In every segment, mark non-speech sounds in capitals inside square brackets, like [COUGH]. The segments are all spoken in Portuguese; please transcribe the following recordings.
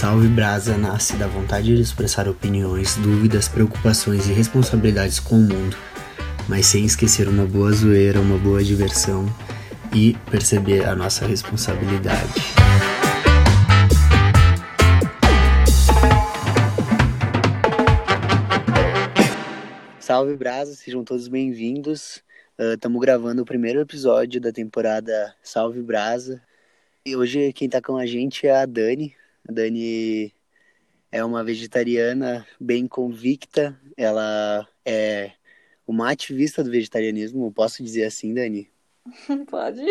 Salve Brasa nasce da vontade de expressar opiniões, dúvidas, preocupações e responsabilidades com o mundo, mas sem esquecer uma boa zoeira, uma boa diversão e perceber a nossa responsabilidade. Salve Brasa, sejam todos bem-vindos. Estamos uh, gravando o primeiro episódio da temporada Salve Brasa. E hoje quem está com a gente é a Dani. A Dani é uma vegetariana bem convicta. Ela é uma ativista do vegetarianismo, posso dizer assim, Dani? [LAUGHS] Pode.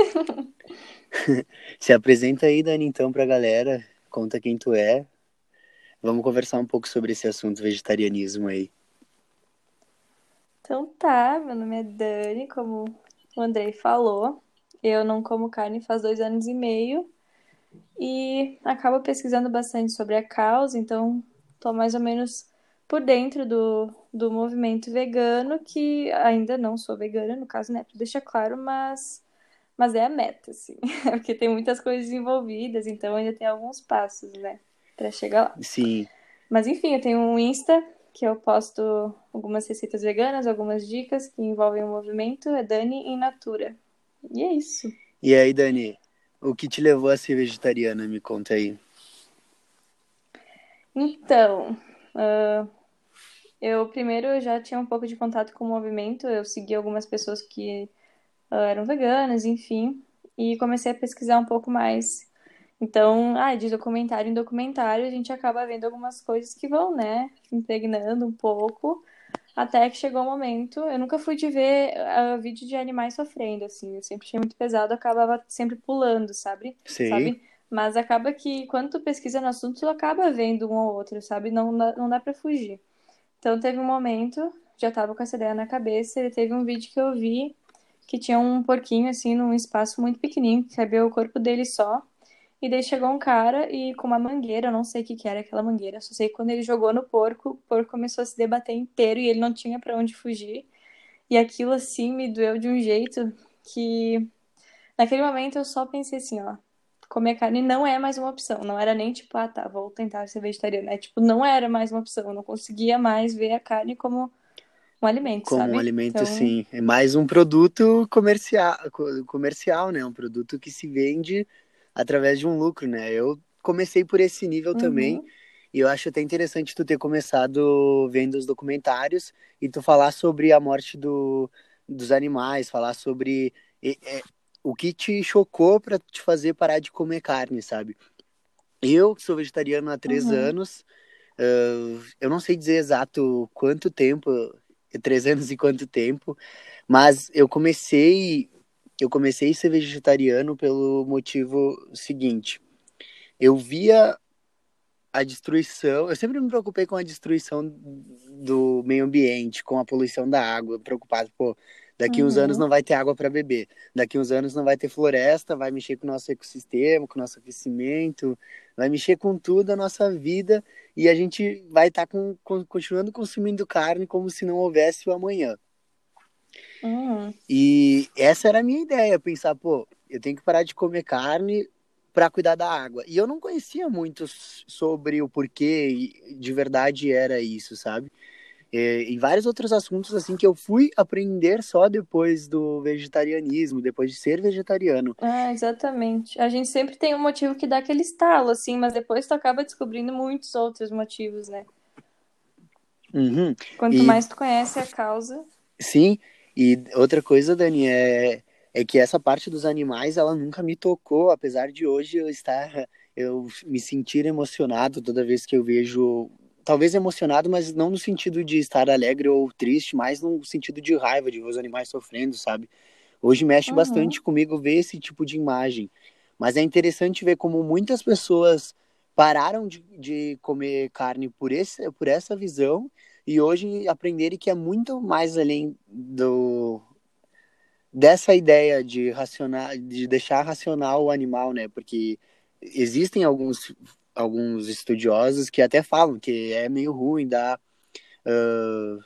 [LAUGHS] Se apresenta aí, Dani, então, pra galera. Conta quem tu é. Vamos conversar um pouco sobre esse assunto vegetarianismo aí. Então tá, meu nome é Dani, como o Andrei falou. Eu não como carne faz dois anos e meio e acabo pesquisando bastante sobre a causa, então tô mais ou menos por dentro do, do movimento vegano, que ainda não sou vegana, no caso, né, deixa claro, mas, mas é a meta, assim, [LAUGHS] porque tem muitas coisas envolvidas, então ainda tem alguns passos, né, para chegar lá. Sim. Mas enfim, eu tenho um Insta que eu posto algumas receitas veganas, algumas dicas que envolvem o movimento, é Dani in Natura. E é isso. E aí, Dani, o que te levou a ser vegetariana? Me conta aí. Então, uh, eu primeiro já tinha um pouco de contato com o movimento, eu segui algumas pessoas que uh, eram veganas, enfim, e comecei a pesquisar um pouco mais. Então, ah, de documentário em documentário, a gente acaba vendo algumas coisas que vão, né, impregnando um pouco, até que chegou o um momento. Eu nunca fui de ver uh, vídeo de animais sofrendo, assim, eu sempre achei muito pesado, acabava sempre pulando, sabe? Sim. Sabe? Mas acaba que quando tu pesquisa no assunto, tu acaba vendo um ou outro, sabe? Não, não dá pra fugir. Então teve um momento, já tava com essa ideia na cabeça, e teve um vídeo que eu vi que tinha um porquinho assim num espaço muito pequenininho, que cabia o corpo dele só. E daí chegou um cara e com uma mangueira, eu não sei o que, que era aquela mangueira, só sei que quando ele jogou no porco, o porco começou a se debater inteiro e ele não tinha para onde fugir. E aquilo assim me doeu de um jeito que naquele momento eu só pensei assim, ó, comer carne não é mais uma opção. Não era nem tipo, ah, tá, vou tentar ser vegetariana. É tipo, não era mais uma opção. Eu não conseguia mais ver a carne como um alimento, como sabe? um alimento, então... sim. É mais um produto comercial, comercial, né? Um produto que se vende através de um lucro, né? Eu comecei por esse nível uhum. também. E eu acho até interessante tu ter começado vendo os documentários e tu falar sobre a morte do, dos animais, falar sobre é, o que te chocou para te fazer parar de comer carne, sabe? Eu, que sou vegetariano há três uhum. anos, uh, eu não sei dizer exato quanto tempo, três anos e quanto tempo, mas eu comecei, eu comecei a ser vegetariano pelo motivo seguinte. Eu via a destruição, eu sempre me preocupei com a destruição do meio ambiente, com a poluição da água, preocupado, pô, Daqui uhum. uns anos não vai ter água para beber. Daqui uns anos não vai ter floresta, vai mexer com o nosso ecossistema, com o nosso aquecimento, vai mexer com tudo a nossa vida e a gente vai estar tá com, com, continuando consumindo carne como se não houvesse o amanhã. Uhum. E essa era a minha ideia, pensar, pô, eu tenho que parar de comer carne para cuidar da água. E eu não conhecia muito sobre o porquê de verdade era isso, sabe? É, e vários outros assuntos assim que eu fui aprender só depois do vegetarianismo, depois de ser vegetariano. É, exatamente. A gente sempre tem um motivo que dá aquele estalo, assim, mas depois tu acaba descobrindo muitos outros motivos, né? Uhum. Quanto e... mais tu conhece a causa. Sim, e outra coisa, Dani, é, é que essa parte dos animais, ela nunca me tocou, apesar de hoje eu estar, eu me sentir emocionado toda vez que eu vejo talvez emocionado, mas não no sentido de estar alegre ou triste, mas no sentido de raiva, de ver os animais sofrendo, sabe? Hoje mexe uhum. bastante comigo ver esse tipo de imagem. Mas é interessante ver como muitas pessoas pararam de, de comer carne por, esse, por essa visão e hoje aprenderem que é muito mais além do dessa ideia de racionar, de deixar racional o animal, né? Porque existem alguns alguns estudiosos que até falam que é meio ruim dar, uh,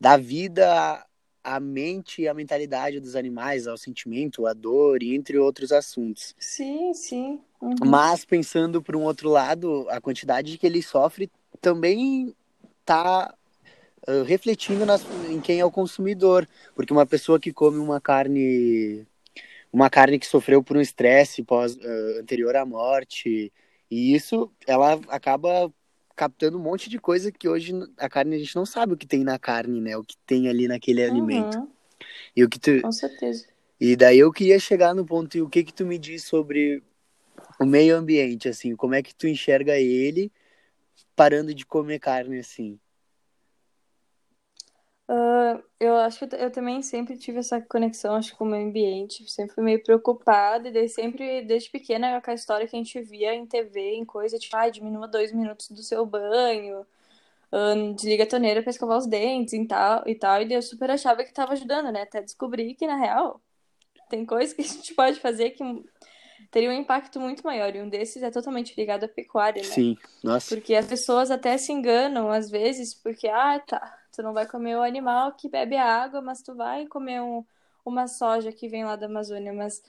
dar vida à mente e à mentalidade dos animais, ao sentimento, à dor e entre outros assuntos. Sim, sim. Uhum. Mas pensando por um outro lado, a quantidade que ele sofre também tá uh, refletindo nas, em quem é o consumidor, porque uma pessoa que come uma carne uma carne que sofreu por um estresse pós uh, anterior à morte e isso ela acaba captando um monte de coisa que hoje a carne a gente não sabe o que tem na carne, né? O que tem ali naquele Uhum. alimento. E o que tu Com certeza. e daí eu queria chegar no ponto, e o que que tu me diz sobre o meio ambiente, assim, como é que tu enxerga ele parando de comer carne, assim? Ah, eu acho que eu, eu também sempre tive essa conexão, acho, com o meio ambiente. Sempre fui meio preocupada, e daí sempre, desde pequena, com a história que a gente via em TV, em coisa, tipo, ah, diminua dois minutos do seu banho, desliga a torneira pra escovar os dentes e tal, e tal. E daí eu super achava que tava ajudando, né? Até descobrir que, na real, tem coisas que a gente [LAUGHS] pode fazer que teria um impacto muito maior. E um desses é totalmente ligado à pecuária, né? Sim, nossa, Porque as pessoas até se enganam às vezes, porque, ah, tá, tu não vai comer o animal que bebe a água, mas tu vai comer um, uma soja que vem lá da Amazônia. Mas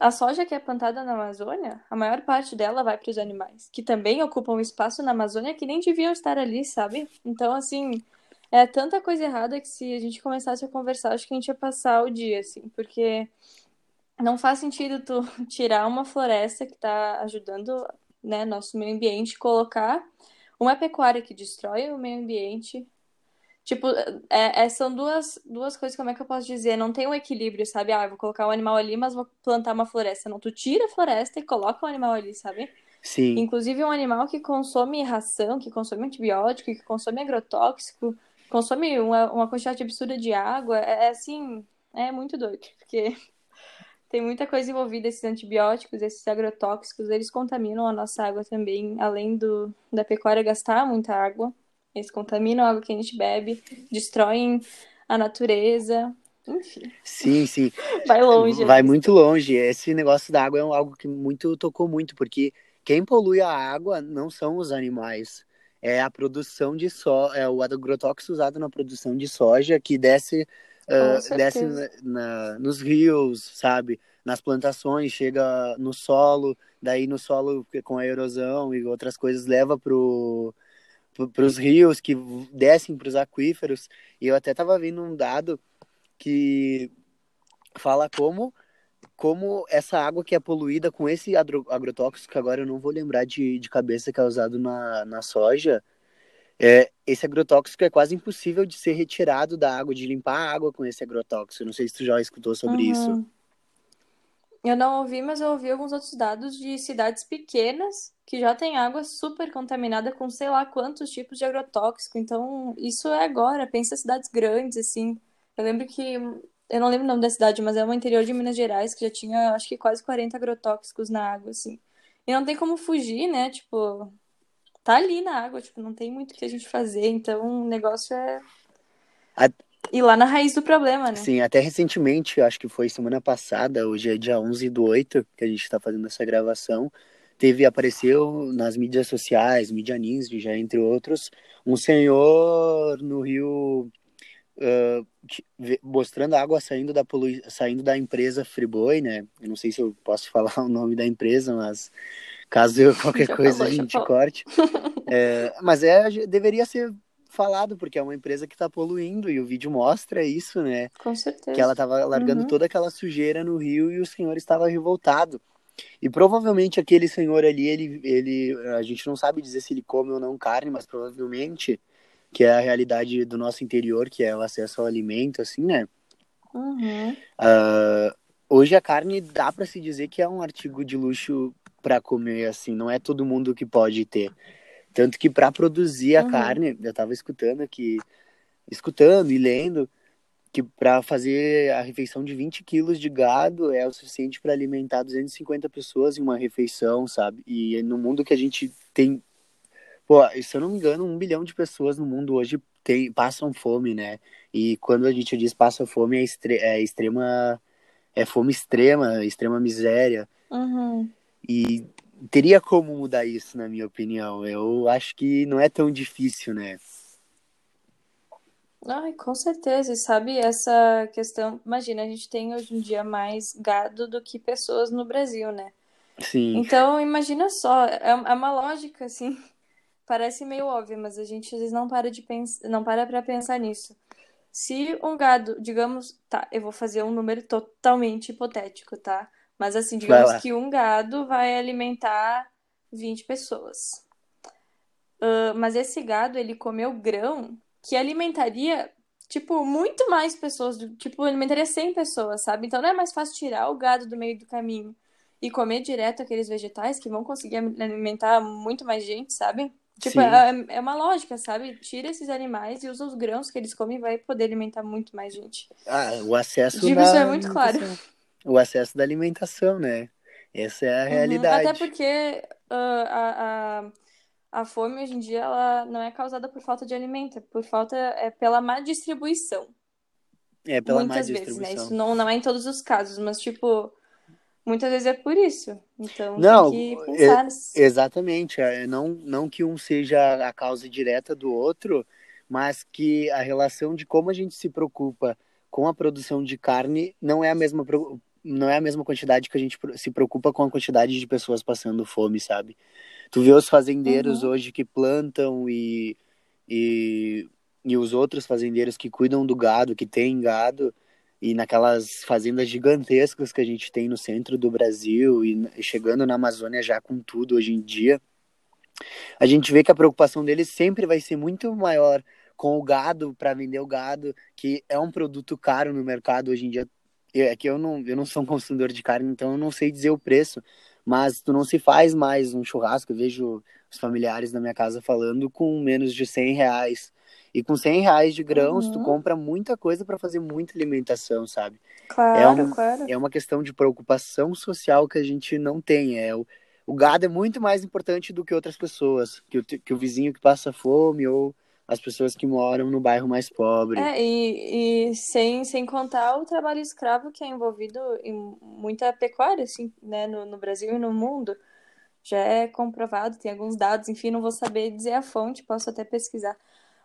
a soja que é plantada na Amazônia, a maior parte dela vai para os animais, que também ocupam espaço na Amazônia que nem deviam estar ali, sabe? Então, assim, é tanta coisa errada que se a gente começasse a conversar, acho que a gente ia passar o dia, assim, porque não faz sentido tu [LAUGHS] tirar uma floresta que está ajudando, né, nosso meio ambiente, colocar uma pecuária que destrói o meio ambiente. Tipo, é, é- são duas, duas coisas, como é que eu posso dizer? Não tem um equilíbrio, sabe? Ah, eu vou colocar um animal ali, mas vou plantar uma floresta. Não, tu tira a floresta e coloca o animal ali, sabe? sim, Inclusive um animal que consome ração, que consome antibiótico, que consome agrotóxico, consome uma, uma quantidade absurda de água, é, é assim, é muito doido, porque [LAUGHS] tem muita coisa envolvida, esses antibióticos, esses agrotóxicos, eles contaminam a nossa água também, além do, da pecuária gastar muita água, eles contaminam a água que a gente bebe, destroem a natureza, enfim, sim, sim. [LAUGHS] vai longe. a Vai muito longe. Esse negócio da água é algo que muito tocou muito, porque quem polui a água não são os animais. É a produção de so... é o agrotóxico usado na produção de soja que desce, Com desce na- nos rios, sabe? Nas plantações, chega no solo, daí no solo com a erosão e outras coisas leva pro para os rios que descem para os aquíferos. E eu até estava vendo um dado que fala como como essa água que é poluída com esse agro- agrotóxico, que agora eu não vou lembrar de, de cabeça que é usado na, na soja, é, esse agrotóxico é quase impossível de ser retirado da água, de limpar a água com esse agrotóxico. Não sei se tu já escutou sobre isso. Uhum. Eu não ouvi, mas eu ouvi alguns outros dados de cidades pequenas que já tem água super contaminada com sei lá quantos tipos de agrotóxico. Então, isso é agora. Pensa em cidades grandes, assim. Eu lembro que. Eu não lembro o nome da cidade, mas é uma interior de Minas Gerais que já tinha, acho que quase 40 agrotóxicos na água, assim. E não tem como fugir, né? Tipo, tá ali na água, tipo, não tem muito o que a gente fazer. Então, o negócio é A- ir lá na raiz do problema, né? Sim, até recentemente, acho que foi semana passada, hoje é dia 11 do 8, que a gente está fazendo essa gravação, teve, apareceu nas mídias sociais, Mídia já entre outros, um senhor no Rio ve- mostrando a água saindo da, polui... saindo da empresa Friboi, né? Eu não sei se eu posso [LAUGHS] falar o nome da empresa, mas caso eu, [LAUGHS] qualquer Já coisa a gente corte. [LAUGHS] É, mas é, deveria ser falado, porque é uma empresa que está poluindo e o vídeo mostra isso, né? Com certeza. que ela estava largando Uhum. toda aquela sujeira no rio e o senhor estava revoltado. E provavelmente aquele senhor ali, ele, ele, a gente não sabe dizer se ele come ou não carne, mas provavelmente, que é a realidade do nosso interior, que é o acesso ao alimento, assim, né? Uhum. Ah, hoje a carne dá para se dizer que é um artigo de luxo para comer, assim, não é todo mundo que pode ter. Tanto que para produzir a Uhum. carne, eu estava escutando aqui, escutando e lendo que para fazer a refeição de 20 quilos de gado é o suficiente para alimentar 250 pessoas em uma refeição, sabe? E no mundo que a gente tem, pô, se eu não me engano, um bilhão de pessoas no mundo hoje tem, passam fome, né? E quando a gente diz passa fome, é, extre é extrema, é fome extrema, extrema miséria. Uhum. E teria como mudar isso, na minha opinião. Eu acho que não é tão difícil, né? Ai, com certeza. E sabe, essa questão. Imagina, a gente tem hoje em dia mais gado do que pessoas no Brasil, né? Sim. Então, imagina só, é, é uma lógica, assim, [LAUGHS] parece meio óbvia, mas a gente às vezes não para de pensar, não para pra pensar nisso. Se um gado, digamos, tá, eu vou fazer um número totalmente hipotético, tá? Mas assim, digamos que um gado vai alimentar 20 pessoas. Uh, mas esse gado, ele comeu grão que alimentaria, tipo, muito mais pessoas. Tipo, alimentaria 100 pessoas, sabe? Então não é mais fácil tirar o gado do meio do caminho e comer direto aqueles vegetais que vão conseguir alimentar muito mais gente, sabe? Tipo, é, é, uma lógica, sabe? Tira esses animais e usa os grãos que eles comem e vai poder alimentar muito mais gente. Ah, o acesso Digo, isso é muito claro. O acesso da alimentação, né? Essa é a uhum, realidade. Até porque uh, a, a a fome hoje em dia ela não é causada por falta de alimento, é por falta é pela má distribuição. É pela muitas má vezes, distribuição. né? Isso não, não é em todos os casos, mas tipo muitas vezes é por isso. Então não, tem que pensar. É, exatamente, é, não não que um seja a causa direta do outro, mas que a relação de como a gente se preocupa com a produção de carne não é a mesma não é a mesma quantidade que a gente se preocupa com a quantidade de pessoas passando fome, sabe? Tu vê os fazendeiros uhum. hoje que plantam e, e, e os outros fazendeiros que cuidam do gado, que têm gado, e naquelas fazendas gigantescas que a gente tem no centro do Brasil e chegando na Amazônia já com tudo hoje em dia, a gente vê que a preocupação deles sempre vai ser muito maior com o gado para vender o gado, que é um produto caro no mercado hoje em dia. É que eu não, eu não sou um consumidor de carne, então eu não sei dizer o preço, mas tu não se faz mais um churrasco. Eu vejo os familiares na minha casa falando com menos de 100 reais. E com 100 reais de grãos, uhum. tu compra muita coisa para fazer muita alimentação, sabe? Claro, é um, claro. É uma questão de preocupação social que a gente não tem. É o, o gado é muito mais importante do que outras pessoas. Que o, que o vizinho que passa fome ou as pessoas que moram no bairro mais pobre. É, e, e sem, sem contar o trabalho escravo que é envolvido em muita pecuária, assim, né, no, no Brasil e no mundo. Já é comprovado, tem alguns dados, enfim, não vou saber dizer a fonte, posso até pesquisar.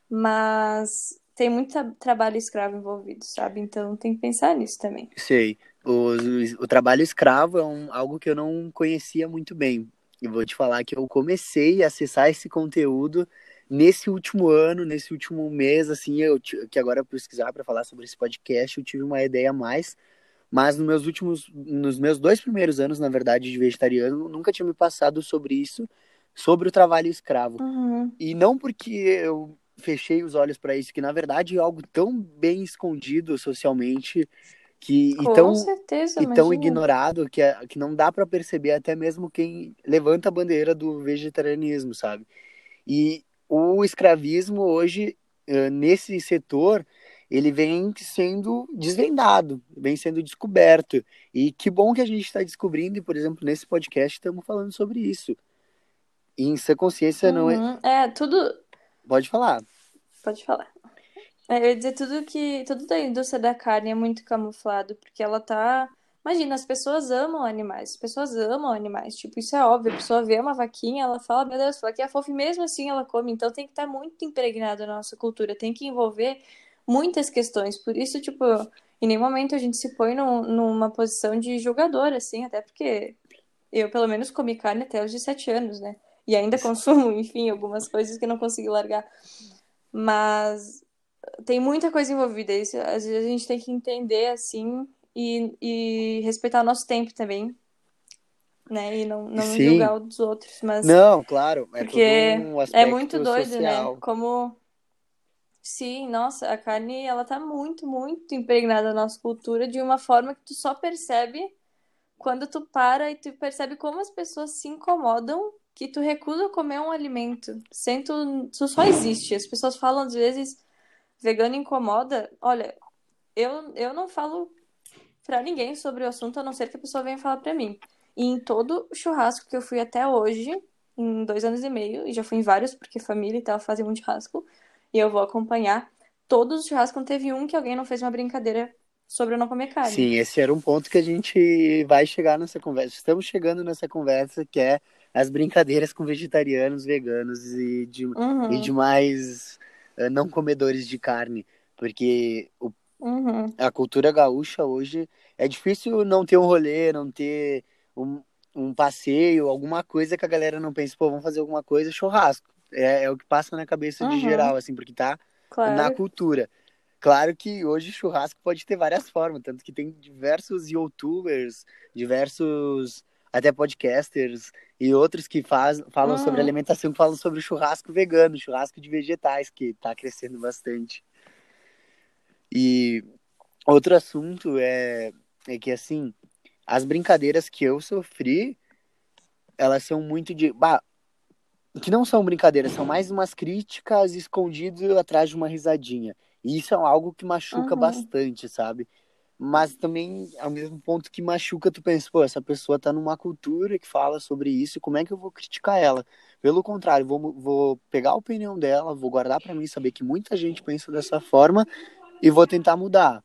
Mas tem muito trabalho escravo envolvido, sabe? Então tem que pensar nisso também. Sei. O, o, o trabalho escravo é um, algo que eu não conhecia muito bem. E vou te falar que eu comecei a acessar esse conteúdo nesse último ano, nesse último mês, assim, eu que agora pesquisar para falar sobre esse podcast, eu tive uma ideia a mais, mas nos meus últimos, nos meus dois primeiros anos, na verdade, de vegetariano, nunca tinha me passado sobre isso, sobre o trabalho escravo. Uhum. E não porque eu fechei os olhos para isso, que na verdade é algo tão bem escondido socialmente que Com e tão, certeza, e tão ignorado que, é, que não dá para perceber até mesmo quem levanta a bandeira do vegetarianismo, sabe? E o escravismo hoje, nesse setor, ele vem sendo desvendado, vem sendo descoberto. E que bom que a gente está descobrindo, e, por exemplo, nesse podcast estamos falando sobre isso. E em sua consciência uhum. não é. É, tudo. Pode falar. Pode falar. É, eu ia dizer, tudo que. Tudo da indústria da carne é muito camuflado, porque ela tá Imagina, as pessoas amam animais, as pessoas amam animais, tipo, isso é óbvio, a pessoa vê uma vaquinha, ela fala, meu Deus, aqui é fofa, e mesmo assim ela come, então tem que estar muito impregnado na nossa cultura, tem que envolver muitas questões, por isso, tipo, em nenhum momento a gente se põe num, numa posição de julgador, assim, até porque eu, pelo menos, comi carne até os 17 anos, né, e ainda consumo, [LAUGHS] enfim, algumas coisas que não consegui largar, mas tem muita coisa envolvida, isso, às vezes a gente tem que entender, assim, e, e respeitar o nosso tempo também, né? E não, não julgar o dos outros, mas... Não, claro, é porque um é muito doido, né? social. né? Como... Sim, nossa, a carne, ela tá muito, muito impregnada na nossa cultura de uma forma que tu só percebe quando tu para e tu percebe como as pessoas se incomodam que tu recusa comer um alimento. Sendo, tu só existe. As pessoas falam às vezes vegano incomoda. Olha, eu, eu não falo para ninguém sobre o assunto, a não ser que a pessoa venha falar para mim. E em todo churrasco que eu fui até hoje, em dois anos e meio, e já fui em vários, porque família e tal fazem um churrasco, e eu vou acompanhar, todos os churrascos não teve um que alguém não fez uma brincadeira sobre eu não comer carne. Sim, esse era um ponto que a gente vai chegar nessa conversa. Estamos chegando nessa conversa que é as brincadeiras com vegetarianos, veganos e, de, uhum. e demais uh, não comedores de carne. Porque o Uhum. A cultura gaúcha hoje é difícil não ter um rolê, não ter um, um passeio, alguma coisa que a galera não pensa, pô, vamos fazer alguma coisa, churrasco. É, é o que passa na cabeça de Uhum. geral, assim, porque tá Claro. na cultura. Claro que hoje churrasco pode ter várias formas, tanto que tem diversos youtubers, diversos até podcasters e outros que faz, falam Uhum. sobre alimentação, falam sobre churrasco vegano, churrasco de vegetais, que tá crescendo bastante. E outro assunto é, é que, assim, as brincadeiras que eu sofri, elas são muito de... Bah, que não são brincadeiras, são mais umas críticas escondidas atrás de uma risadinha. E isso é algo que machuca Uhum. bastante, sabe? Mas também, ao mesmo ponto que machuca, tu pensa, pô, essa pessoa tá numa cultura que fala sobre isso, como é que eu vou criticar ela? Pelo contrário, vou, vou pegar a opinião dela, vou guardar pra mim, saber que muita gente pensa dessa forma e vou tentar mudar.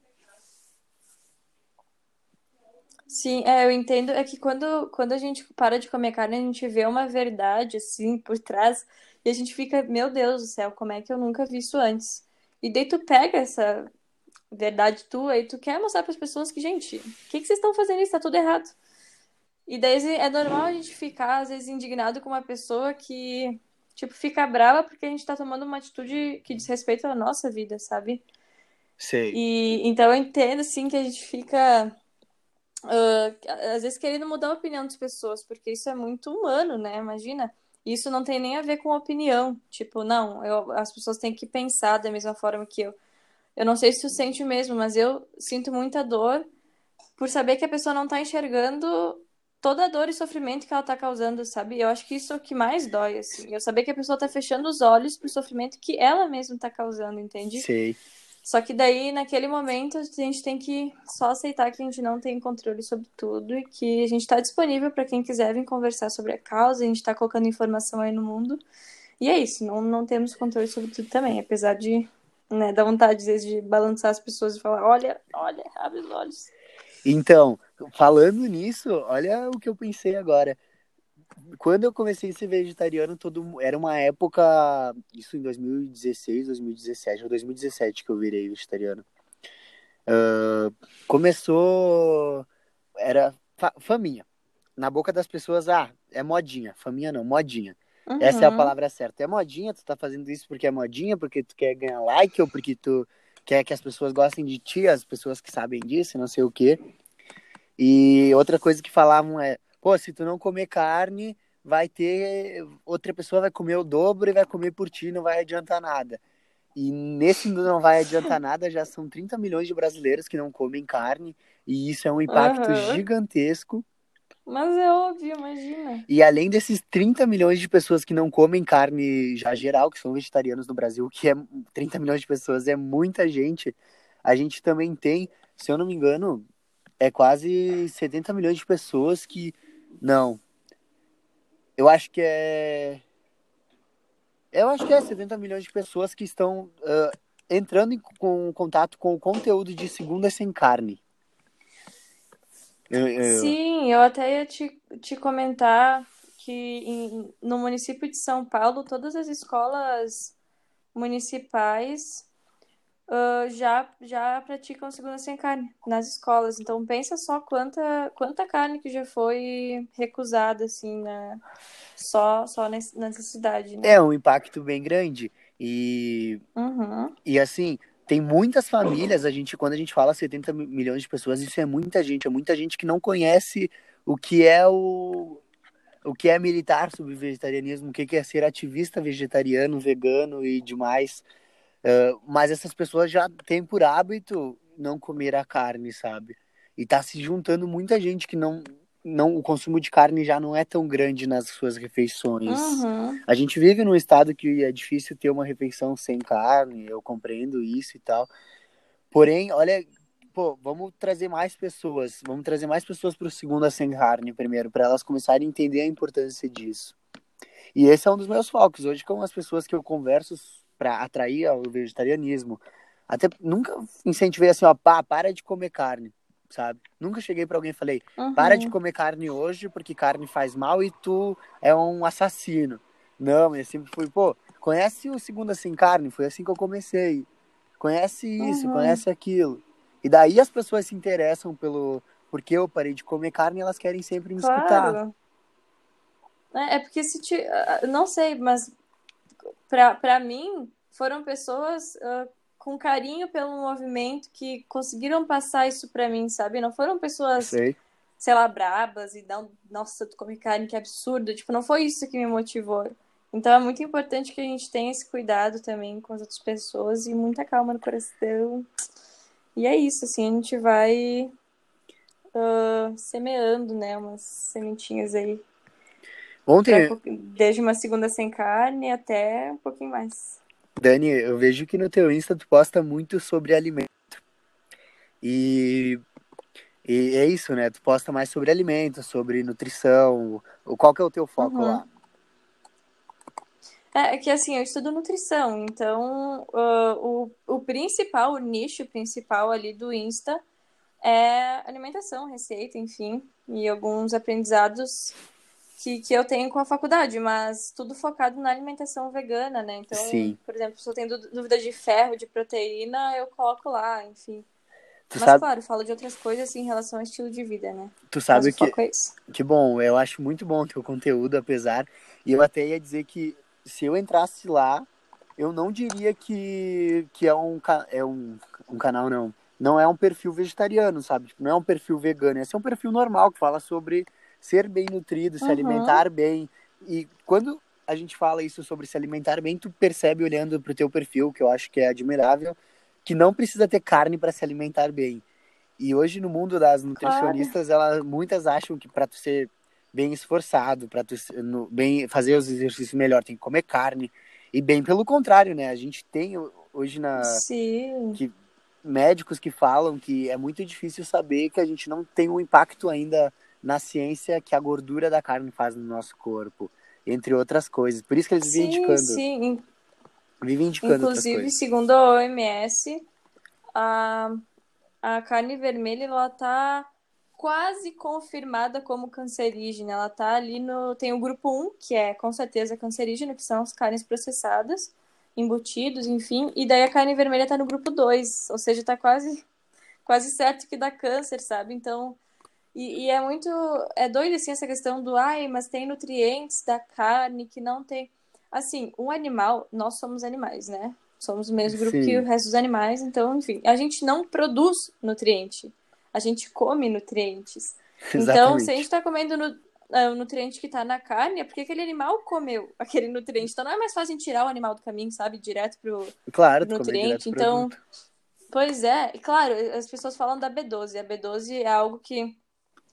Sim, é, eu entendo. É que quando, quando a gente para de comer carne, a gente vê uma verdade, assim, por trás, e a gente fica, meu Deus do céu, como é que eu nunca vi isso antes? E daí tu pega essa verdade tua e tu quer mostrar para as pessoas que, gente, o que que vocês estão fazendo isso? Tá tudo errado. E daí é normal a gente ficar, às vezes, indignado com uma pessoa que, tipo, fica brava porque a gente tá tomando uma atitude que diz respeito à nossa vida, sabe? Sei. E então eu entendo assim que a gente fica ah, às vezes querendo mudar a opinião das pessoas, porque isso é muito humano, né? Imagina. Isso não tem nem a ver com opinião. Tipo, não, eu- as pessoas têm que pensar da mesma forma que eu. Eu não sei se tu sente o mesmo, mas eu sinto muita dor por saber que a pessoa não tá enxergando toda a dor e sofrimento que ela tá causando, sabe? Eu acho que isso é o que mais dói, assim. Eu saber que a pessoa tá fechando os olhos pro sofrimento que ela mesma tá causando, entende? Sei. Só que daí, naquele momento, a gente tem que só aceitar que a gente não tem controle sobre tudo e que a gente está disponível para quem quiser vir conversar sobre a causa, a gente está colocando informação aí no mundo. E é isso, não, não temos controle sobre tudo também, apesar de né, dar vontade, às vezes, de balançar as pessoas e falar: olha, olha, abre os olhos. Então, falando nisso, olha o que eu pensei agora. Quando eu comecei a ser vegetariano, todo era uma época, isso em 2016, 2017 ou 2017 que eu virei vegetariano. Ah, começou, era fa- faminha. Na boca das pessoas, ah, é modinha. Faminha não, modinha. Essa é a Uhum. palavra certa. É modinha, tu tá fazendo isso porque é modinha, porque tu quer ganhar like ou porque tu quer que as pessoas gostem de ti, as pessoas que sabem disso, não sei o quê. E outra coisa que falavam é, pô, se tu não comer carne, vai ter outra pessoa vai comer o dobro e vai comer por ti, não vai adiantar nada. E nesse não vai adiantar [LAUGHS] nada, já são 30 milhões de brasileiros que não comem carne, e isso é um impacto Aham. gigantesco. Mas é óbvio, imagina. E além desses 30 milhões de pessoas que não comem carne já geral, que são vegetarianos no Brasil, que é 30 milhões de pessoas, é muita gente, a gente também tem, se eu não me engano, é quase 70 milhões de pessoas que. Não. Eu acho que é. Eu acho que é 70 milhões de pessoas que estão ah, entrando em com, contato com o conteúdo de Segunda Sem Carne. Eu- eu- Sim, eu até ia te, te comentar que em- no município de São Paulo, todas as escolas municipais ah, já, já praticam segunda sem carne nas escolas. Então pensa só quanta, quanta carne que já foi recusada, assim, na, só, só nesse- nessa cidade, né? É um impacto bem grande. E Uhum. E assim, tem muitas famílias, a gente, quando a gente fala 70 mi- milhões de pessoas, isso é muita gente, é muita gente que não conhece o que é o, o que é militar sobre vegetarianismo, o que é ser ativista vegetariano, vegano e demais. Ah, mas essas pessoas já têm por hábito não comer a carne, sabe? E tá se juntando muita gente que não, não, o consumo de carne já não é tão grande nas suas refeições. Uhum. A gente vive num estado que é difícil ter uma refeição sem carne, eu compreendo isso e tal. Porém, olha, pô, vamos trazer mais pessoas, vamos trazer mais pessoas para o Segunda Sem Carne primeiro, para elas começarem a entender a importância disso. E esse é um dos meus focos. Hoje, com as pessoas que eu converso para atrair ao vegetarianismo, até nunca incentivei assim, ó, pá, para de comer carne, sabe? Nunca cheguei para alguém e falei, para de Uhum. comer carne hoje porque carne faz mal e tu é um assassino. Não, eu sempre fui, pô, conhece o Segunda Sem Carne? Foi assim que eu comecei. Conhece isso, Uhum. conhece aquilo. E daí as pessoas se interessam pelo porque eu parei de comer carne elas querem sempre me escutar. Claro. É, é porque se te, não sei, mas pra, pra mim foram pessoas uh, com carinho pelo movimento que conseguiram passar isso pra mim, sabe? Não foram pessoas, Sei. sei lá, brabas e não, nossa, tu come carne, que absurdo. Tipo, não foi isso que me motivou. Então é muito importante que a gente tenha esse cuidado também com as outras pessoas e muita calma no coração. E é isso, assim, a gente vai uh, semeando, né, umas sementinhas aí. Ontem, desde uma segunda sem carne até um pouquinho mais. Dani, eu vejo que no teu Insta tu posta muito sobre alimento. E, e é isso, né? Tu posta mais sobre alimento, sobre nutrição. Qual que é o teu foco Uhum. lá? É, é que assim, eu estudo nutrição, então ah, o, o principal, o nicho principal ali do Insta é alimentação, receita, enfim, e alguns aprendizados que, que eu tenho com a faculdade, mas tudo focado na alimentação vegana, né? Então, Sim. por exemplo, se eu tenho dú- dúvida de ferro, de proteína, eu coloco lá, enfim. Tu Mas sabe, claro, falo de outras coisas assim, em relação ao estilo de vida, né? tu sabe o que, é isso. que bom, eu acho muito bom o teu conteúdo, apesar. E eu até ia dizer que se eu entrasse lá, eu não diria que, que é, um, é um, um canal, não. Não é um perfil vegetariano, sabe? Tipo, não é um perfil vegano. Esse é um perfil normal que fala sobre ser bem nutrido, se Uhum. alimentar bem. E quando a gente fala isso sobre se alimentar bem, tu percebe olhando pro teu perfil, que eu acho que é admirável, que não precisa ter carne para se alimentar bem. E hoje no mundo das nutricionistas, elas muitas acham que para tu ser bem esforçado, para tu no- bem fazer os exercícios melhor, tem que comer carne. E bem pelo contrário, né? A gente tem ho- hoje na Sim. médicos que falam que é muito difícil saber que a gente não tem um impacto ainda na ciência que a gordura da carne faz no nosso corpo, entre outras coisas. Por isso que eles vivem Sim, indicando, sim. vivem indicando Inclusive, segundo a OMS, a, a carne vermelha ela tá quase confirmada como cancerígena. Ela tá ali no. Tem o grupo 1, que é com certeza cancerígena, que são as carnes processadas, embutidos, enfim. E daí a carne vermelha tá no grupo 2, ou seja, tá quase, quase certo que dá câncer, sabe? Então. E, e é muito. É doido assim essa questão do. Ai, mas tem nutrientes da carne que não tem. Assim, um animal, nós somos animais, né? Somos o mesmo grupo Sim. que o resto dos animais, então, enfim, a gente não produz nutriente. A gente come nutrientes. Então, se a gente tá comendo nu- é, o nutriente que tá na carne, é porque aquele animal comeu aquele nutriente. Então, não é mais fácil tirar o animal do caminho, sabe? Direto pro, Claro, nutriente. pro Então, produto. Pois é, e claro, as pessoas falam da B12. A B12 é algo que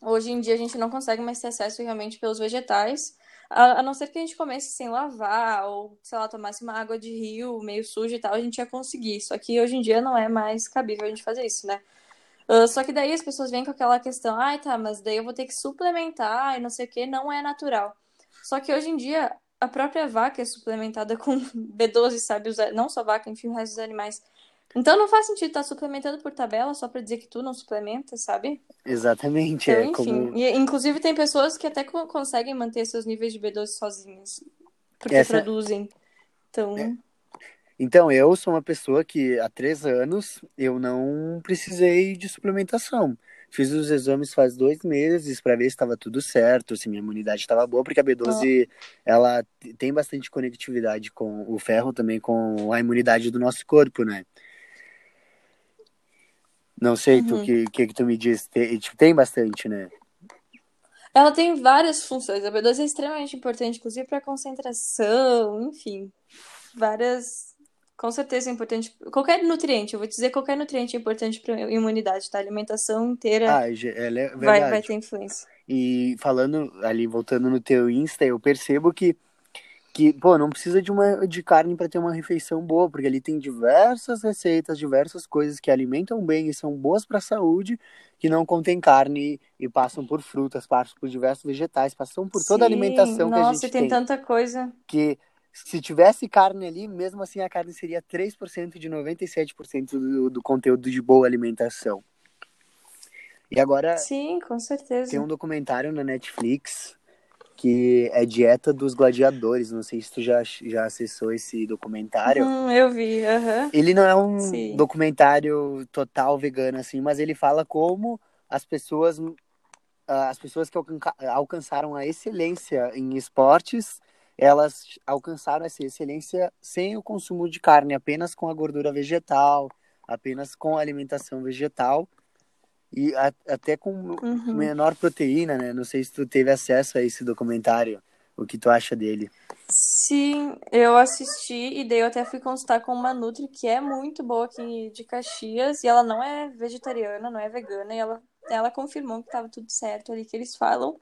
hoje em dia a gente não consegue mais ter acesso realmente pelos vegetais, a, a não ser que a gente comece sem lavar, ou, sei lá, tomasse uma água de rio meio suja e tal, a gente ia conseguir. Só que hoje em dia não é mais cabível a gente fazer isso, né? Ah, só que daí as pessoas vêm com aquela questão, ai tá, mas daí eu vou ter que suplementar e não sei o que, não é natural. Só que hoje em dia a própria vaca é suplementada [LAUGHS] com B12, sabe? Não só vaca, enfim, o resto dos animais. Então não faz sentido estar suplementando por tabela só pra dizer que tu não suplementa, sabe? Exatamente, Então, é enfim. como E, inclusive tem pessoas que até co- conseguem manter seus níveis de B12 sozinhas, porque Essa- produzem. Então, Então, eu sou uma pessoa que há três anos eu não precisei de suplementação. Fiz os exames faz dois meses para ver se estava tudo certo, se minha imunidade estava boa, porque a B12 ela t- tem bastante conectividade com o ferro também com a imunidade do nosso corpo, né? Não sei, tu Uhum. que, que que tu me diz, tem, tipo, tem bastante, né? ela tem várias funções. A B12 é extremamente importante, inclusive para concentração, enfim, várias. Com certeza é importante. Qualquer nutriente, eu vou dizer qualquer nutriente é importante para imunidade, tá? A alimentação inteira Ah, ela é vai, vai ter influência. E falando ali, voltando no teu Insta, eu percebo que, que pô, não precisa de uma de carne para ter uma refeição boa, porque ali tem diversas receitas, diversas coisas que alimentam bem e são boas para a saúde, que não contém carne e passam por frutas, passam por diversos vegetais, passam por toda a Sim, alimentação que a nossa, gente e tem tem. tanta coisa. Que se tivesse carne ali, mesmo assim a carne seria 3% de 97% do, do conteúdo de boa alimentação. E agora Sim, com certeza. tem um documentário na Netflix que é Dieta dos Gladiadores. Não sei se tu já, já acessou esse documentário. Hum, eu vi, aham. Ele não é um Sim. documentário total vegano, assim, mas ele fala como as pessoas as pessoas que alcançaram a excelência em esportes, elas alcançaram essa excelência sem o consumo de carne, apenas com a gordura vegetal, apenas com a alimentação vegetal e a, até com uhum. menor proteína, né? Não sei se tu teve acesso a esse documentário, o que tu acha dele? Sim, eu assisti e daí eu até fui consultar com uma Nutri que é muito boa aqui de Caxias e ela não é vegetariana, não é vegana e ela, ela confirmou que estava tudo certo ali que eles falam.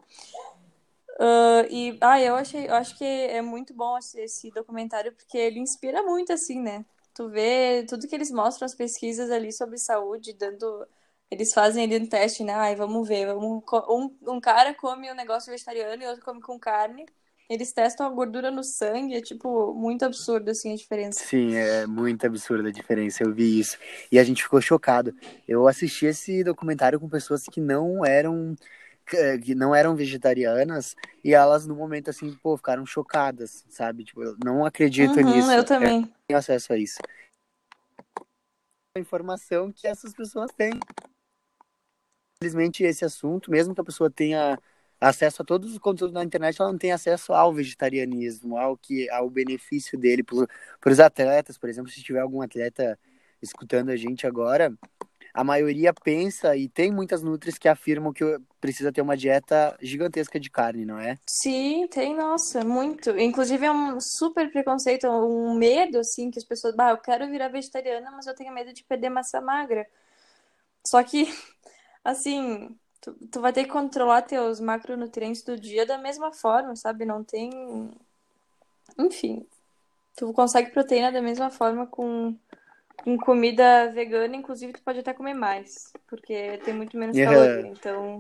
Uh, e ah, eu achei, eu acho que é muito bom esse, esse documentário porque ele inspira muito assim, né? Tu vê tudo que eles mostram as pesquisas ali sobre saúde, dando eles fazem ali um teste, né? Ai, vamos ver. Vamos... Um, um cara come um negócio vegetariano e outro come com carne. Eles testam a gordura no sangue, é tipo muito absurdo assim a diferença. Sim, é muito absurda a diferença, eu vi isso. E a gente ficou chocado. Eu assisti esse documentário com pessoas que não eram que não eram vegetarianas e elas no momento assim, pô, ficaram chocadas, sabe? Tipo, eu não acredito uhum, nisso. Eu também. Eu tenho acesso a isso. A informação que essas pessoas têm. Infelizmente esse assunto, mesmo que a pessoa tenha acesso a todos os conteúdos na internet, ela não tem acesso ao vegetarianismo, ao que ao benefício dele para os atletas, por exemplo, se tiver algum atleta escutando a gente agora, a maioria pensa e tem muitas nutris que afirmam que precisa ter uma dieta gigantesca de carne, não é? Sim, tem, nossa, muito. Inclusive é um super preconceito, um medo assim que as pessoas, bah, eu quero virar vegetariana, mas eu tenho medo de perder massa magra. Só que assim, Tu, tu vai ter que controlar teus macronutrientes do dia da mesma forma, sabe? Não tem. Enfim. Tu consegue proteína da mesma forma com, com comida vegana, inclusive tu pode até comer mais, porque tem muito menos yeah. caloria. Então.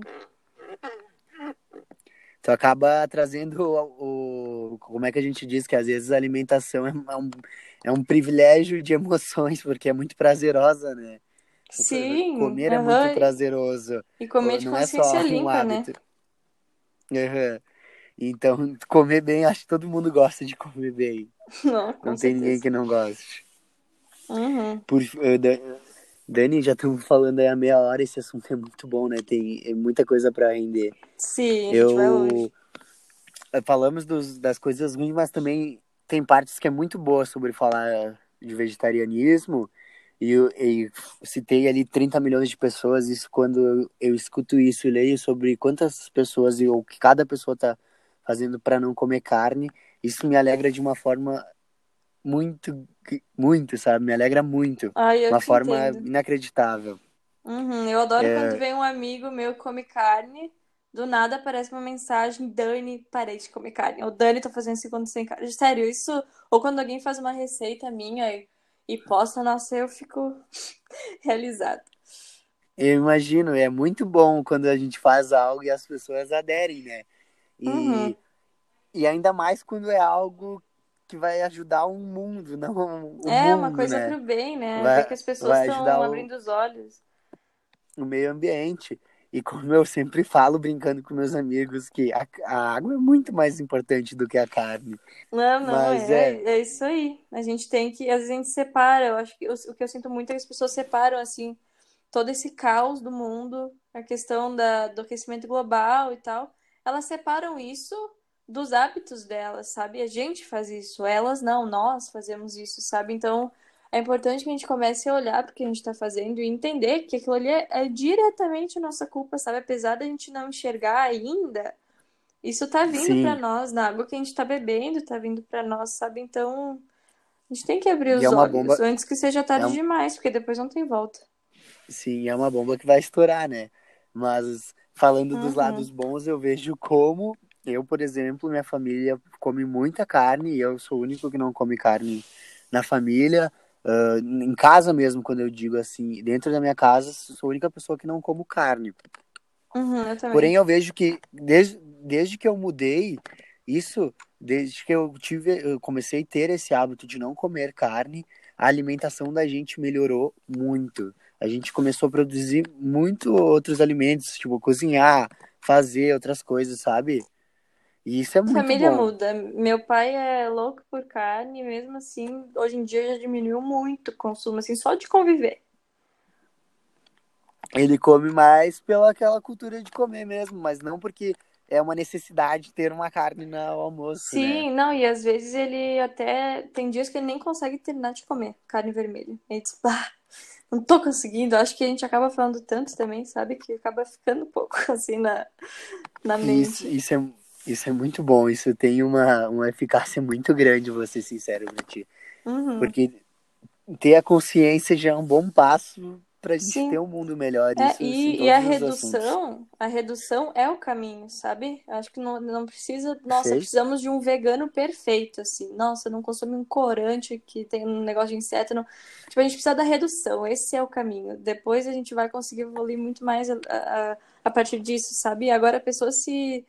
Tu acaba trazendo o, o, Como é que a gente diz que às vezes a alimentação é um, é um privilégio de emoções, porque é muito prazerosa, né? Sim. Comer é muito prazeroso. E comer de não consciência é só limpa, um hábito. né? Uhum. Então, comer bem, acho que todo mundo gosta de comer bem. [LAUGHS] Não, não tem ninguém que não goste. Uhum. Por, uh, Dani, já estamos falando aí há meia hora, esse assunto é muito bom, né? Tem é muita coisa para render. Sim, eu falamos dos, das coisas ruins, mas também tem partes que é muito boa sobre falar de vegetarianismo e eu, eu, citei ali 30 milhões de pessoas, isso quando eu, eu escuto isso e leio sobre quantas pessoas ou que cada pessoa está fazendo para não comer carne, isso me alegra de uma forma muito, muito, sabe? Me alegra muito. Ai, uma forma entendo. inacreditável. Uhum, eu adoro É. quando vem um amigo meu que come carne, do nada aparece uma mensagem, Dani, parei de comer carne. Ou Dani, tô fazendo segundo sem carne. Sério, isso. Ou quando alguém faz uma receita minha e, e posta, nossa, eu fico [LAUGHS] realizada. Eu imagino, é muito bom quando a gente faz algo e as pessoas aderem, né? E, Uhum. e ainda mais quando é algo que vai ajudar o mundo, não o É, uma mundo, coisa né? pro bem, né? Vai- Ver que as pessoas estão ajudar o- abrindo os olhos. o meio ambiente. E como eu sempre falo, brincando com meus amigos, que a, a água é muito mais importante do que a carne. Não, não, Mas é, é. é isso aí. A gente tem que, às vezes a gente separa. Eu acho que eu- o que eu sinto muito é que as pessoas separam, assim, todo esse caos do mundo, a questão da, do aquecimento global e tal. Elas separam isso dos hábitos delas, sabe? A gente faz isso, elas não, nós fazemos isso, sabe? Então é importante que a gente comece a olhar para o que a gente está fazendo e entender que aquilo ali é, é diretamente nossa culpa, sabe? Apesar da gente não enxergar ainda. Isso tá vindo para nós, na água que a gente tá bebendo, tá vindo para nós, sabe? Então, a gente tem que abrir os é olhos bomba- antes que seja tarde é um- demais, porque depois não tem volta. Sim, é uma bomba que vai estourar, né? Mas falando dos Uhum. lados bons, eu vejo como eu, por exemplo, minha família come muita carne e eu sou o único que não come carne na família. Ah, em casa mesmo, quando eu digo assim, dentro da minha casa, sou a única pessoa que não como carne. Uhum, eu. Porém, eu vejo que desde, desde que eu mudei isso, desde que eu tive, eu comecei a ter esse hábito de não comer carne, a alimentação da gente melhorou muito. A gente começou a produzir muito outros alimentos, tipo cozinhar, fazer outras coisas, sabe? E isso é muito Família bom. muda. Meu pai é louco por carne, mesmo assim, hoje em dia já diminuiu muito o consumo, assim, só de conviver. ele come mais pela aquela cultura de comer mesmo, mas não porque é uma necessidade ter uma carne no almoço. Sim, né? não, e às vezes ele até. Tem dias que ele nem consegue terminar de comer carne vermelha. Ele diz, bah, não tô conseguindo. Acho que a gente acaba falando tanto também, sabe? Que acaba ficando um pouco [LAUGHS] assim na, na mente. Isso, isso, é, isso é muito bom. Isso tem uma, uma eficácia muito grande, vou ser sincero pra ti. Uhum. Porque ter a consciência já é um bom passo pra gente Sim. ter um mundo melhor. É, e, assim, e a os assuntos. redução, a redução é o caminho, sabe? Acho que não, não precisa, nossa, Sei. precisamos de um vegano perfeito, assim. Nossa, não consome um corante que tem um negócio de inseto. Não... Tipo, a gente precisa da redução, esse é o caminho. Depois a gente vai conseguir evoluir muito mais a, a, a partir disso, sabe? Agora a pessoa se,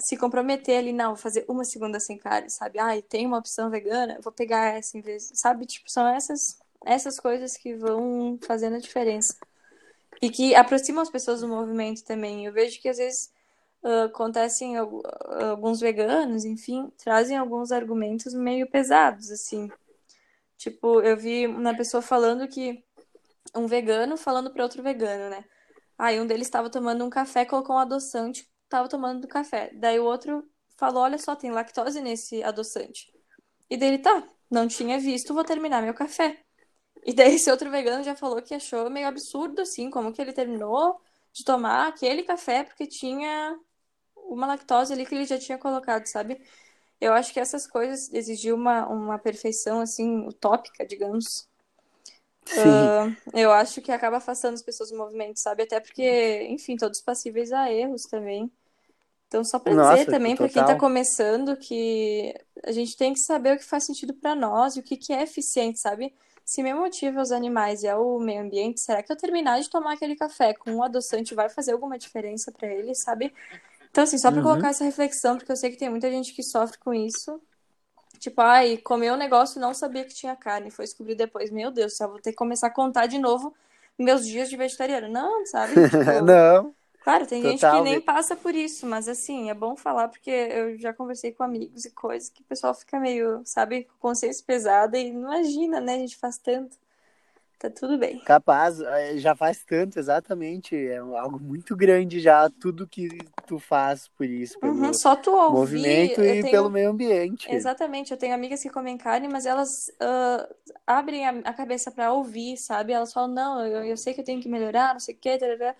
se comprometer ali, não, vou fazer uma segunda sem carne, sabe? Ai, tem uma opção vegana, vou pegar essa em vez, sabe? Tipo, são essas, essas coisas que vão fazendo a diferença. E que aproximam as pessoas do movimento também. Eu vejo que às vezes ah, acontecem al- alguns veganos, enfim, trazem alguns argumentos meio pesados, assim. Tipo, eu vi uma pessoa falando que um vegano falando para outro vegano, né? Aí um deles estava tomando um café, colocou um adoçante, estava tomando do café. Daí o outro falou: Olha só, tem lactose nesse adoçante. E daí ele, tá, não tinha visto, vou terminar meu café. E daí esse outro vegano já falou que achou meio absurdo, assim, como que ele terminou de tomar aquele café porque tinha uma lactose ali que ele já tinha colocado, sabe? Eu acho que essas coisas exigiam uma, uma perfeição, assim, utópica, digamos. Ah, eu acho que acaba afastando as pessoas do movimento, sabe? Até porque, enfim, todos passíveis a erros também. Então, só Nossa, dizer também, pra quem tá total. começando, que a gente tem que saber o que faz sentido pra nós e o que que é eficiente, sabe? Se meu motivo é os animais e é o meio ambiente, será que eu terminar de tomar aquele café com um adoçante vai fazer alguma diferença pra ele, sabe? Então, assim, só pra Uhum. colocar essa reflexão, porque eu sei que tem muita gente que sofre com isso. Tipo, ai, comeu um negócio e não sabia que tinha carne, foi descobrir depois. Meu Deus, só vou ter que começar a contar de novo meus dias de vegetariano. Não, sabe? [LAUGHS] Tipo, Não, claro, tem gente que total. nem passa por isso, mas assim, é bom falar porque eu já conversei com amigos e coisas que o pessoal fica meio, sabe, com consciência pesada e imagina, né? A gente faz tanto. Tá tudo bem. Capaz, eh, já faz tanto, exatamente. É algo muito grande já, tudo que tu faz por isso, pelo Uhum, só tu ouvir, movimento e tenho- pelo meio ambiente. Exatamente, eu tenho amigas que comem carne, mas elas ah, abrem a, cabeça pra ouvir, sabe? Elas falam, não, eu, eu sei que eu tenho que melhorar, não sei o quê, tarará.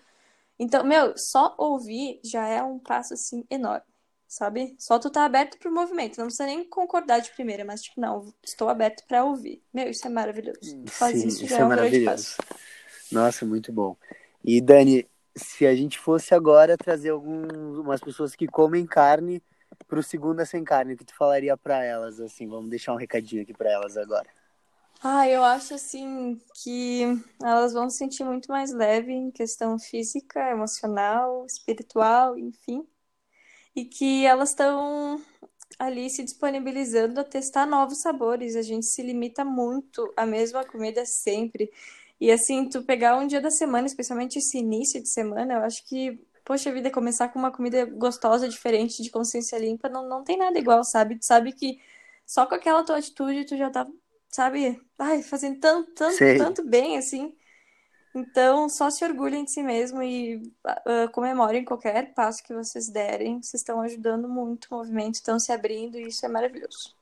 Então, meu, só ouvir já é um passo, assim, enorme, sabe? Só tu tá aberto pro movimento, não precisa nem concordar de primeira, mas tipo, não, estou aberto pra ouvir. Meu, isso é maravilhoso. Tu faz Sim, isso, isso é é um maravilhoso. Nossa, muito bom. E Dani, se a gente fosse agora trazer algumas pessoas que comem carne pro Segunda Sem Carne, o que tu falaria pra elas, assim? Vamos deixar um recadinho aqui pra elas agora. Ah, eu acho assim que elas vão se sentir muito mais leve em questão física, emocional, espiritual, enfim. E que elas estão ali se disponibilizando a testar novos sabores. A gente se limita muito à mesma comida sempre. E assim, tu pegar um dia da semana, especialmente esse início de semana, eu acho que, poxa vida, começar com uma comida gostosa, diferente, de consciência limpa, não, não tem nada igual, sabe? Tu sabe que só com aquela tua atitude tu já tá, sabe, ai, fazendo tanto, tanto, Sei. tanto bem, assim. Então, só se orgulhem de si mesmo e ah, comemorem qualquer passo que vocês derem. Vocês estão ajudando muito o movimento, estão se abrindo e isso é maravilhoso.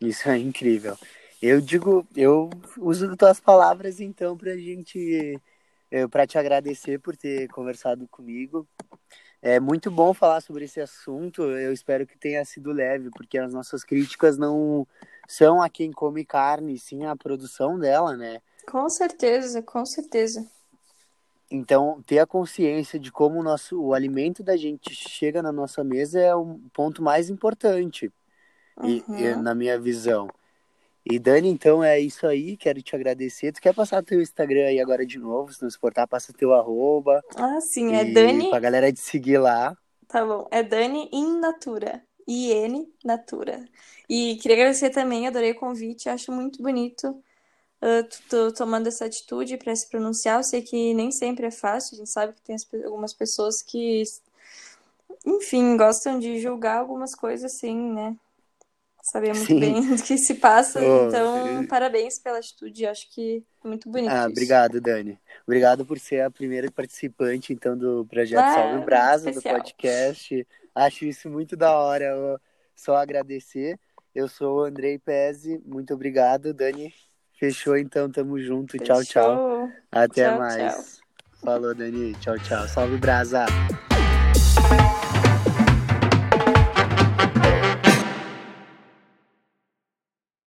Isso é incrível. Eu digo, eu uso tuas palavras então pra gente, para te agradecer por ter conversado comigo. É muito bom falar sobre esse assunto. Eu espero que tenha sido leve, porque as nossas críticas não são a quem come carne, sim a produção dela, né? Com certeza, com certeza. Então, ter a consciência de como o nosso o alimento da gente chega na nossa mesa é o ponto mais importante, e, e Uhum. na minha visão. E Dani, então é isso aí, quero te agradecer. Tu quer passar teu Instagram aí agora de novo, se não se importar, passa teu arroba Ah, sim, é Dani. pra galera te seguir lá. Tá bom, é Dani in Natura. IN Natura. E queria agradecer também, adorei o convite, acho muito bonito ah, tu, tu tomando essa atitude para se pronunciar. Eu sei que nem sempre é fácil, a gente sabe que tem as algumas pessoas que, enfim, gostam de julgar algumas coisas assim, né? Sabia muito Sim. bem [LAUGHS] do que se passa. Oh, então, eu- parabéns pela atitude. Acho que é muito bonito Ah, isso. obrigado, Dani. Obrigado por ser a primeira participante, então, do projeto Ah, Salve Brasa, do podcast. Acho isso muito da hora. Eu só agradecer. Eu sou o Andrei Pezzi. Muito obrigado, Dani. Fechou, então. Tamo junto. Tchau, tchau. Fechou. Até Tchau, mais. tchau. Falou, Dani. Tchau, tchau. Salve, Brasa.